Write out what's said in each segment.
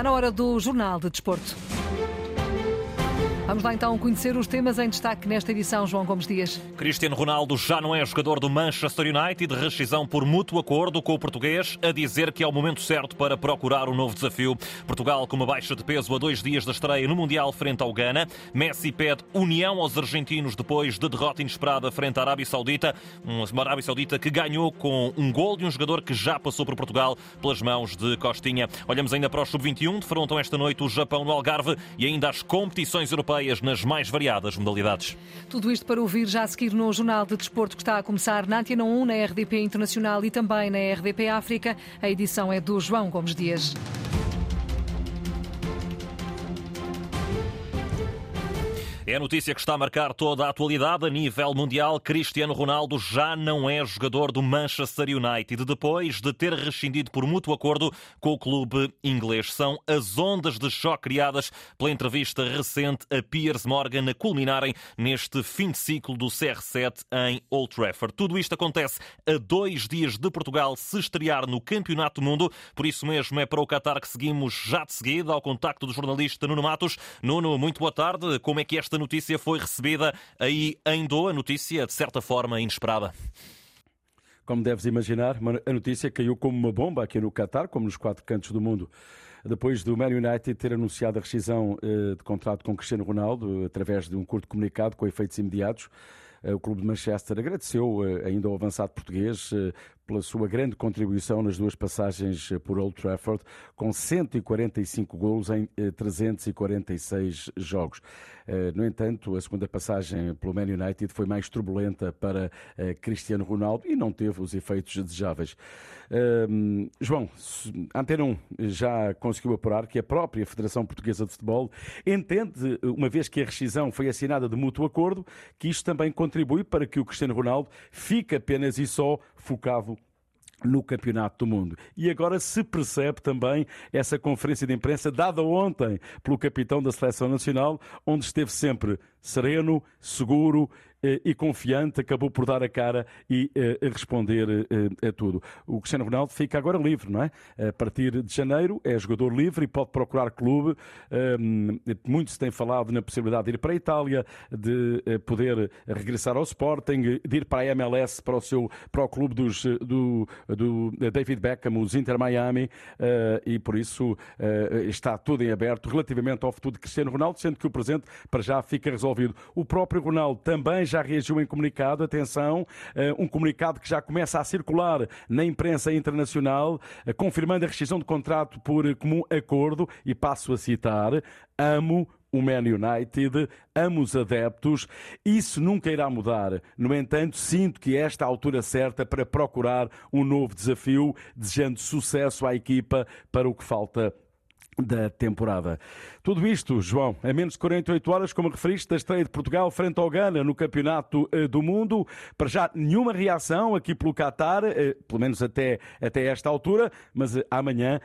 Está na hora do Jornal de Desporto. Vamos lá então conhecer os temas em destaque nesta edição, João Gomes Dias. Cristiano Ronaldo já não é jogador do Manchester United, rescisão por mútuo acordo com o português, a dizer que é o momento certo para procurar um novo desafio. Portugal com uma baixa de peso a dois dias da estreia no Mundial frente ao Ghana. Messi pede união aos argentinos depois de derrota inesperada frente à Arábia Saudita. Uma Arábia Saudita que ganhou com um gol de um jogador que já passou por Portugal pelas mãos de Costinha. Olhamos ainda para o Sub-21, defrontam esta noite o Japão no Algarve e ainda as competições europeias europeias nas mais variadas modalidades. Tudo isto para ouvir já a seguir no Jornal de Desporto que está a começar na Antena 1, na RDP Internacional e também na RDP África. A edição é do João Gomes Dias. É notícia que está a marcar toda a atualidade a nível mundial. Cristiano Ronaldo já não é jogador do Manchester United depois de ter rescindido por mútuo acordo com o clube inglês. São as ondas de choque criadas pela entrevista recente a Piers Morgan a culminarem neste fim de ciclo do CR7 em Old Trafford. Tudo isto acontece a dois dias de Portugal se estrear no Campeonato do Mundo. Por isso mesmo é para o Qatar que seguimos já de seguida ao contacto do jornalista Nuno Matos. Nuno, muito boa tarde. Como é que esta notícia foi recebida aí em Doha, notícia de certa forma inesperada. Como deves imaginar, a notícia caiu como uma bomba aqui no Qatar, como nos quatro cantos do mundo. Depois do Man United ter anunciado a rescisão eh, de contrato com Cristiano Ronaldo, através de um curto comunicado com efeitos imediatos, eh, o clube de Manchester agradeceu eh, ainda ao avançado português pela sua grande contribuição nas duas passagens por Old Trafford, com 145 golos em 346 jogos. Eh, no entanto, a segunda passagem pelo Man United foi mais turbulenta para eh, Cristiano Ronaldo e não teve os efeitos desejáveis. Ehm, João, Antena 1 já conseguiu apurar que a própria Federação Portuguesa de Futebol entende, uma vez que a rescisão foi assinada de mútuo acordo, que isto também contribui para que o Cristiano Ronaldo fique apenas e só focado no Campeonato do Mundo. E agora se percebe também essa conferência de imprensa dada ontem pelo capitão da Seleção Nacional, onde esteve sempre sereno, seguro eh, e confiante, acabou por dar a cara e eh, responder eh, a tudo. O Cristiano Ronaldo fica agora livre, não é? A partir de janeiro é jogador livre e pode procurar clube. Ehm, muito se tem falado na possibilidade de ir para a Itália, de poder regressar ao Sporting, de ir para a MLS, para o seu para o clube dos, do, do David Beckham, os Inter Miami, e por isso está tudo em aberto relativamente ao futuro de Cristiano Ronaldo, sendo que o presente para já fica resolvido. O próprio Ronaldo também já reagiu em comunicado, atenção, eh, um comunicado que já começa a circular na imprensa internacional, eh, confirmando a rescisão de contrato por comum acordo, e passo a citar: amo o Man United, amo os adeptos, isso nunca irá mudar. No entanto, sinto que esta é a altura certa para procurar um novo desafio, desejando sucesso à equipa para o que falta da temporada. Tudo isto, João, a menos de 48 horas, como referiste, da estreia de Portugal frente ao Ghana no Campeonato eh, do Mundo. Para já, nenhuma reação aqui pelo Qatar, eh, pelo menos até, até esta altura, mas eh, amanhã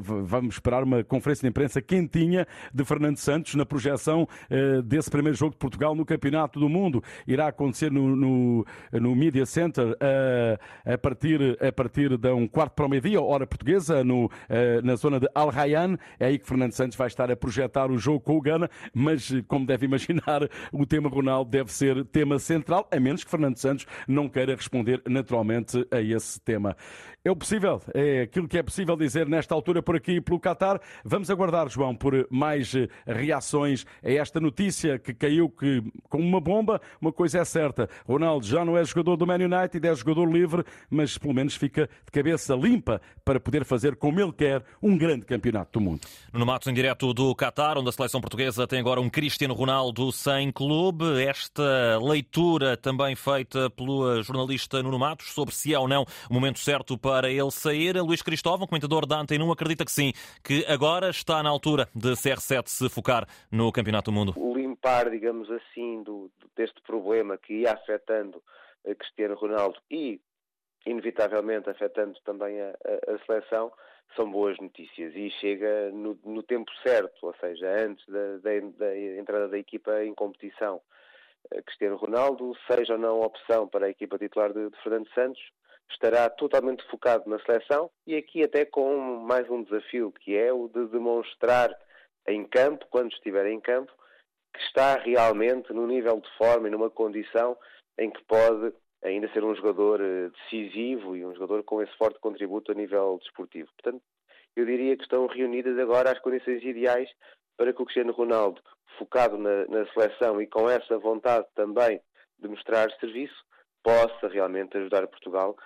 vamos esperar uma conferência de imprensa quentinha de Fernando Santos na projeção desse primeiro jogo de Portugal no Campeonato do Mundo. Irá acontecer no, no, no Media Center a, partir, a partir de um quarto para o meio-dia, hora portuguesa, no, na zona de Al É aí que Fernando Santos vai estar a projetar o jogo com o Gana, mas como deve imaginar, o tema Ronaldo deve ser tema central, a menos que Fernando Santos não queira responder naturalmente a esse tema. É o possível, é aquilo que é possível dizer nesta altura por aqui pelo Qatar. Vamos aguardar, João, por mais eh, reações a esta notícia que caiu que, como uma bomba. Uma coisa é certa: Ronaldo já não é jogador do Man United, é jogador livre, mas pelo menos fica de cabeça limpa para poder fazer como ele quer um grande campeonato do mundo. No Matos, em direto do Qatar, onde a seleção portuguesa tem agora um Cristiano Ronaldo sem clube. Esta leitura também feita pelo jornalista Nuno Matos sobre se é ou não o momento certo para para ele sair. Luís Cristóvão, comentador da Antena 1, acredita que sim, que agora está na altura de CR7 se focar no Campeonato do Mundo. Limpar, digamos assim, do, deste problema que ia afetando a Cristiano Ronaldo e, inevitavelmente, afetando também a, a, a seleção, são boas notícias e chega no, no tempo certo, ou seja, antes da, da, da, entrada da equipa em competição. Cristiano Ronaldo, seja ou não opção para a equipa titular de, de Fernando Santos, estará totalmente focado na seleção e aqui até com mais um desafio, que é o de demonstrar em campo, quando estiver em campo, que está realmente no nível de forma e numa condição em que pode ainda ser um jogador eh, decisivo e um jogador com esse forte contributo a nível desportivo. Portanto, eu diria que estão reunidas agora as condições ideais para que o Cristiano Ronaldo, focado na, na seleção e com essa vontade também de mostrar serviço, possa realmente ajudar Portugal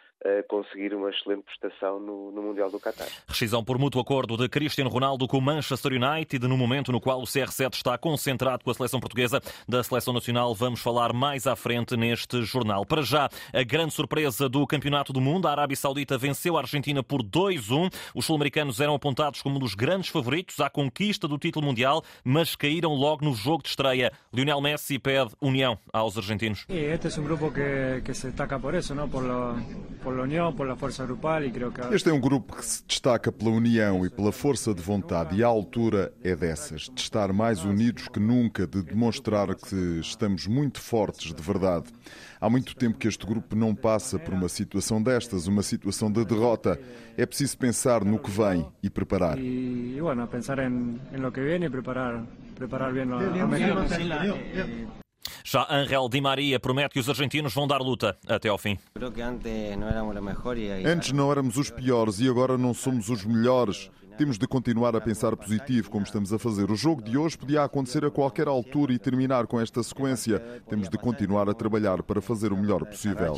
conseguir uma excelente prestação no, no, Mundial do Qatar. Rescisão por mútuo acordo de Cristiano Ronaldo com o Manchester United, no momento no qual o CR7 está concentrado com a seleção portuguesa da seleção nacional. Vamos falar mais à frente neste jornal. Para já, a grande surpresa do Campeonato do Mundo, a Arábia Saudita venceu a Argentina por 2-1. Os sul-americanos eram apontados como um dos grandes favoritos à conquista do título mundial, mas caíram logo no jogo de estreia. Lionel Messi pede união aos argentinos. Este é um grupo que, que se destaca por isso, não? Por, lo, por este é um grupo que se destaca pela união e pela força de vontade, e a altura é dessas, de estar mais unidos que nunca, de demonstrar que estamos muito fortes de verdade. Há muito tempo que este grupo não passa por uma situação destas, uma situação de derrota. É preciso pensar no que vem e preparar. E, bueno, pensar em, em lo que vem e preparar, preparar bem a, já Angel Di Maria promete que os argentinos vão dar luta até ao fim. Antes não éramos os piores e agora não somos os melhores. Temos de continuar a pensar positivo, como estamos a fazer. O jogo de hoje podia acontecer a qualquer altura e terminar com esta sequência. Temos de continuar a trabalhar para fazer o melhor possível.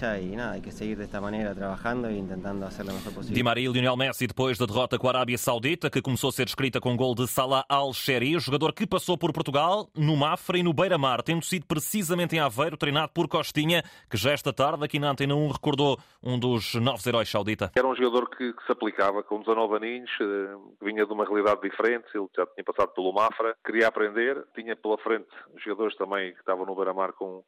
Di Maria e Lionel Messi, depois da derrota com a Arábia Saudita, que começou a ser escrita com gol de Salah Al-Sheri, jogador que passou por Portugal, no Mafra e no Beira-Mar, tendo sido precisamente em Aveiro, treinado por Costinha, que já esta tarde, aqui na Antena 1, recordou um dos novos heróis saudita. Era um jogador que, que se aplicava com 19 aninhos, eh, vinha de uma realidade diferente, ele já tinha passado pelo Mafra, queria aprender, tinha pela frente jogadores também que estavam no Beira-Mar com,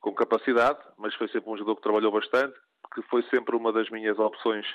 com capacidade, mas foi sempre um jogador que trabalhou bastante, que foi sempre uma das minhas opções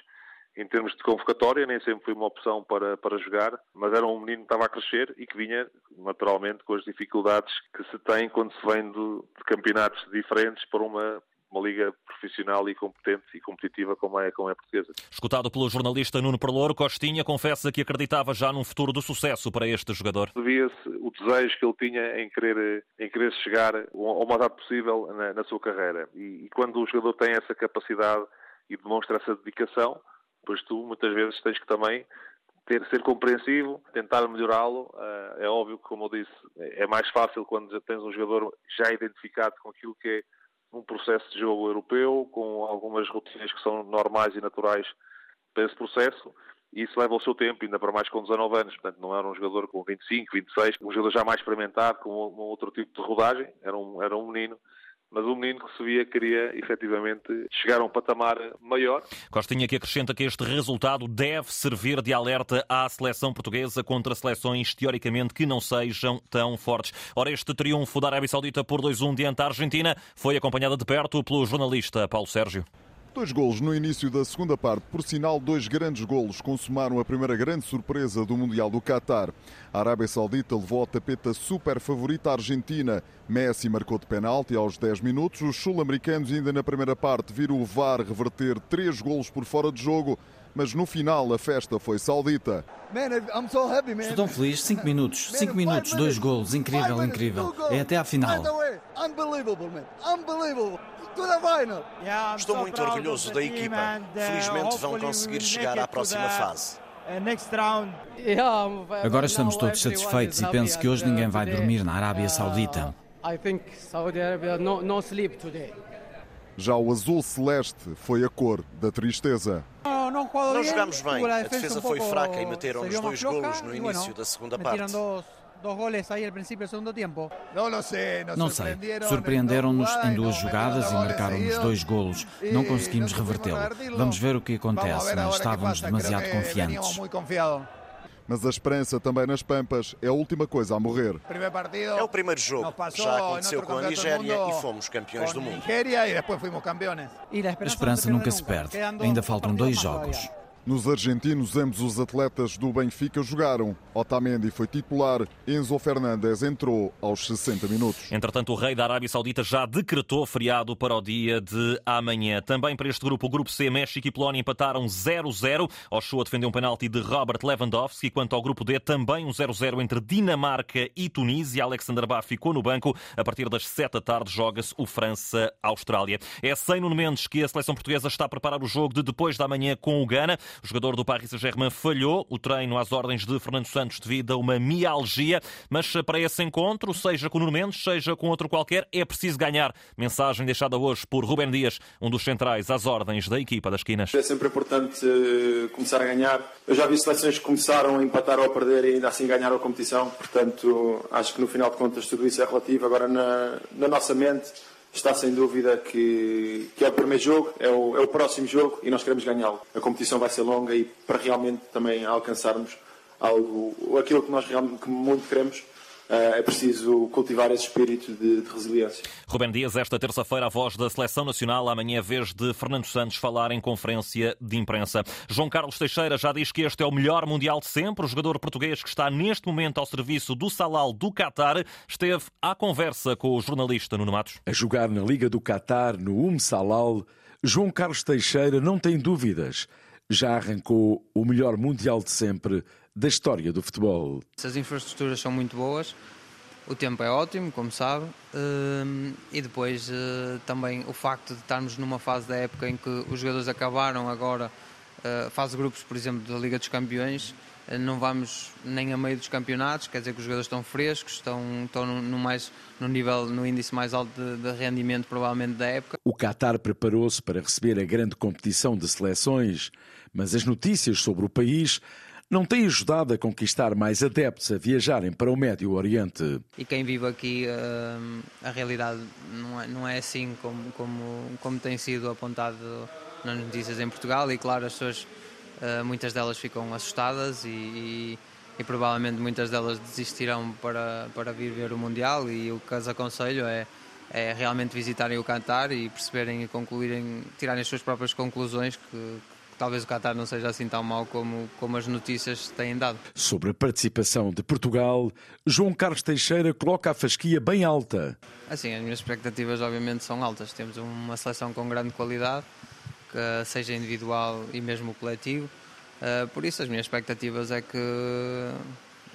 em termos de convocatória, nem sempre foi uma opção para, para jogar, mas era um menino que estava a crescer e que vinha, naturalmente, com as dificuldades que se tem quando se vem de, de campeonatos diferentes para uma, uma liga profissional e competente e competitiva como é, como é a portuguesa. Escutado pelo jornalista Nuno Perlouro, Costinha confessa que acreditava já num futuro de sucesso para este jogador. Devia-se o desejo que ele tinha em querer, em querer chegar ao mais rápido possível na, na sua carreira. E, e quando o jogador tem essa capacidade e demonstra essa dedicação, pois tu muitas vezes tens que também ter, ser compreensivo, tentar melhorá-lo. Uh, é óbvio que, como eu disse, é mais fácil quando já tens um jogador já identificado com aquilo que é um processo de jogo europeu, com algumas rotinas que são normais e naturais para esse processo, e isso leva o seu tempo, ainda para mais com 19 anos. Portanto, não era um jogador com 25, 26, um jogador já mais experimentado, com um outro tipo de rodagem, era um, era um menino mas um menino que se via queria efetivamente chegar a um patamar maior. Costinha que acrescenta que este resultado deve servir de alerta à seleção portuguesa contra seleções teoricamente que não sejam tão fortes. Ora, este triunfo da Arábia Saudita por 2-1 diante da Argentina foi acompanhada de perto pelo jornalista Paulo Sérgio. Dois golos no início da segunda parte. Por sinal, dois grandes golos consumaram a primeira grande surpresa do Mundial do Qatar. A Arábia Saudita levou a tapeta super favorita Argentina. Messi marcou de penalti aos 10 minutos. Os sul-americanos ainda na primeira parte viram o VAR reverter três golos por fora de jogo mas no final a festa foi saudita. Estou tão feliz, 5 minutos, 5 minutos, dois golos, incrível, incrível. É até à final. Estou muito orgulhoso da equipa. Felizmente vão conseguir chegar à próxima fase. Agora estamos todos satisfeitos e penso que hoje ninguém vai dormir na Arábia Saudita. Já o azul celeste foi a cor da tristeza. Não jogámos bem, a defesa foi fraca e meteram-nos dois golos no início da segunda parte. Não sei. Surpreenderam-nos em duas jogadas e marcaram-nos dois golos. Não conseguimos revertê-lo. Vamos ver o que acontece, mas estávamos demasiado confiantes. Mas a esperança também nas Pampas é a última coisa a morrer. É o primeiro jogo. Já aconteceu com a Nigéria e fomos campeões do mundo. A esperança nunca se perde. Ainda faltam dois jogos. Nos argentinos, ambos os atletas do Benfica jogaram. Otamendi foi titular, Enzo Fernandes entrou aos 60 minutos. Entretanto, o rei da Arábia Saudita já decretou feriado para o dia de amanhã. Também para este grupo, o grupo C, México e Polónia empataram 0-0. Ochoa defendeu um penalti de Robert Lewandowski. Quanto ao grupo D, também um 0-0 entre Dinamarca e Tunísia. Alexander Bá ficou no banco. A partir das 7 da tarde joga-se o França-Austrália. É sem Nuno Mendes que a seleção portuguesa está a preparar o jogo de depois da manhã com o Ghana. O jogador do Paris Saint-Germain falhou o treino às ordens de Fernando Santos devido a uma mialgia, mas para esse encontro, seja com o Nuno Mendes, seja com outro qualquer, é preciso ganhar. Mensagem deixada hoje por Rubem Dias, um dos centrais às ordens da equipa das esquinas. É sempre importante eh, começar a ganhar. Eu já vi seleções que começaram a empatar ou a perder e ainda assim ganharam a competição, portanto acho que no final de contas tudo isso é relativo. Agora na, na nossa mente está sem dúvida que, que é o primeiro jogo, é o, é o próximo jogo e nós queremos ganhá-lo. A competição vai ser longa e para realmente também alcançarmos algo, aquilo que nós realmente que muito queremos, é preciso cultivar esse espírito de, de resiliência. Rubem Dias, esta terça-feira, a voz da Seleção Nacional, amanhã, vez de Fernando Santos falar em conferência de imprensa. João Carlos Teixeira já diz que este é o melhor Mundial de sempre. O jogador português que está neste momento ao serviço do Salal do Qatar esteve à conversa com o jornalista Nuno Matos. A jogar na Liga do Qatar, no Um Salal, João Carlos Teixeira não tem dúvidas. Já arrancou o melhor Mundial de sempre da história do futebol. As infraestruturas são muito boas, o tempo é ótimo, como sabe, hum, e depois eh, também o facto de estarmos numa fase da época em que os jogadores acabaram agora, eh, fase grupos, por exemplo, da Liga dos Campeões, eh, não vamos nem a meio dos campeonatos, quer dizer que os jogadores estão frescos, estão, estão no, mais, no nível, no índice mais alto de, de rendimento provavelmente da época. O Qatar preparou-se para receber a grande competição de seleções, mas as notícias sobre o país não tem ajudado a conquistar mais adeptos a viajarem para o Médio Oriente. E quem vive aqui, hum, a realidade não é, não é assim como, como, como tem sido apontado nas notícias em Portugal e claro, as pessoas, hum, muitas delas ficam assustadas e, e, e provavelmente muitas delas desistirão para, para vir ver o Mundial e o que as aconselho é é realmente visitarem o Qatar e perceberem e concluírem, tirarem as suas próprias conclusões que, talvez o Qatar não seja assim tão mau como, como as notícias têm dado. Sobre a participação de Portugal, João Carlos Teixeira coloca a fasquia bem alta. Assim, as minhas expectativas obviamente são altas. Temos uma seleção com grande qualidade, que seja individual e mesmo coletivo. Uh, por isso, as minhas expectativas é que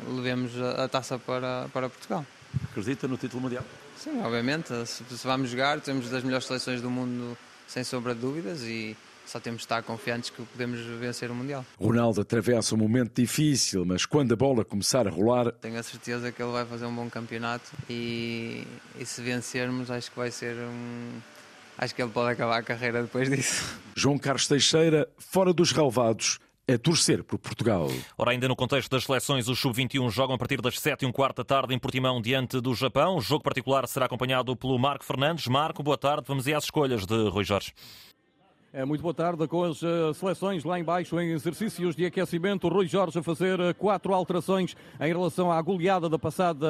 levemos a, a taça para, para Portugal. Acredita no título mundial? Sim, obviamente. Se, se vamos jogar, temos das melhores seleções do mundo, sem sombra de dúvidas, e só temos de estar confiantes que podemos vencer o Mundial. Ronaldo atravessa um momento difícil, mas quando a bola começar a rolar. Tenho a certeza que ele vai fazer um bom campeonato e, e se vencermos, acho que vai ser um. Acho que ele pode acabar a carreira depois disso. João Carlos Teixeira, fora dos relevados, a torcer por Portugal. Ora, ainda no contexto das seleções, os sub-21 jogam a partir das 7 e um quarto da tarde em Portimão, diante do Japão. O jogo particular será acompanhado pelo Marco Fernandes. Marco, boa tarde. Vamos ir às escolhas de Rui Jorge. É muito boa tarde com as uh, seleções lá embaixo em exercícios de aquecimento. Rui Jorge a fazer uh, quatro alterações em relação à goleada da passada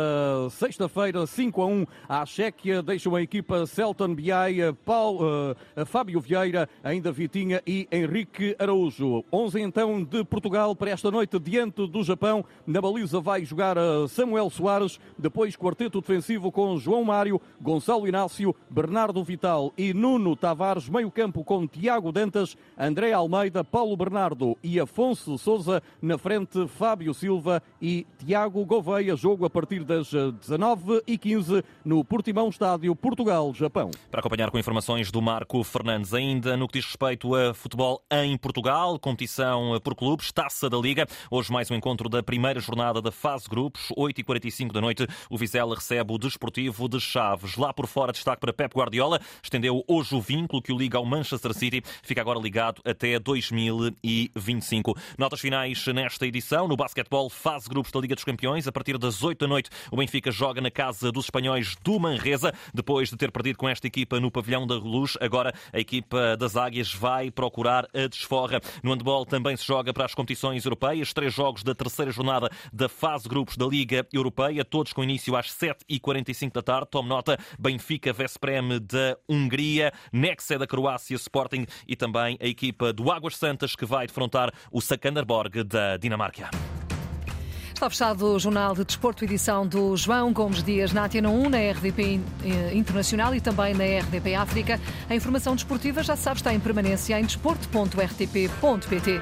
sexta-feira, 5 a 1 à Chequia. Deixam a equipa Celton Biai, Paulo, uh, Fábio Vieira, ainda Vitinha e Henrique Araújo. 11 então de Portugal para esta noite diante do Japão. Na baliza vai jogar Samuel Soares, depois quarteto defensivo com João Mário, Gonçalo Inácio, Bernardo Vital e Nuno Tavares, meio campo com Tiago Tiago Dantas, André Almeida, Paulo Bernardo e Afonso Souza. Na frente, Fábio Silva e Tiago Gouveia. Jogo a partir das 19h15 no Portimão Estádio, Portugal-Japão. Para acompanhar com informações do Marco Fernandes, ainda no que diz respeito a futebol em Portugal, competição por clubes, taça da Liga. Hoje mais um encontro da primeira jornada da fase grupos, 8h45 da noite. O Vizela recebe o Desportivo de Chaves. Lá por fora, destaque para Pep Guardiola. Estendeu hoje o vínculo que o liga ao Manchester City fica agora ligado até 2025. Notas finais nesta edição. No basquetebol, fase grupos da Liga dos Campeões. A partir das 8 da noite, o Benfica joga na casa dos espanhóis do Manresa. Depois de ter perdido com esta equipa no pavilhão da Luz, agora a equipa das Águias vai procurar a desforra. No handball também se joga para as competições europeias. Três jogos da terceira jornada da fase grupos da Liga Europeia, todos com início às 7h45 da tarde. Tome nota, Benfica Vesprem da Hungria, Nexe da Croácia, Sporting e também a equipa do Águas Santas que vai defrontar o Sakanderborg da Dinamarca. Está fechado o Jornal de Desporto, edição do João Gomes Dias na Atena 1, na RDP eh, Internacional e também na RDP África. A informação desportiva, já sabe, está em permanência em desporto.rtp.pt.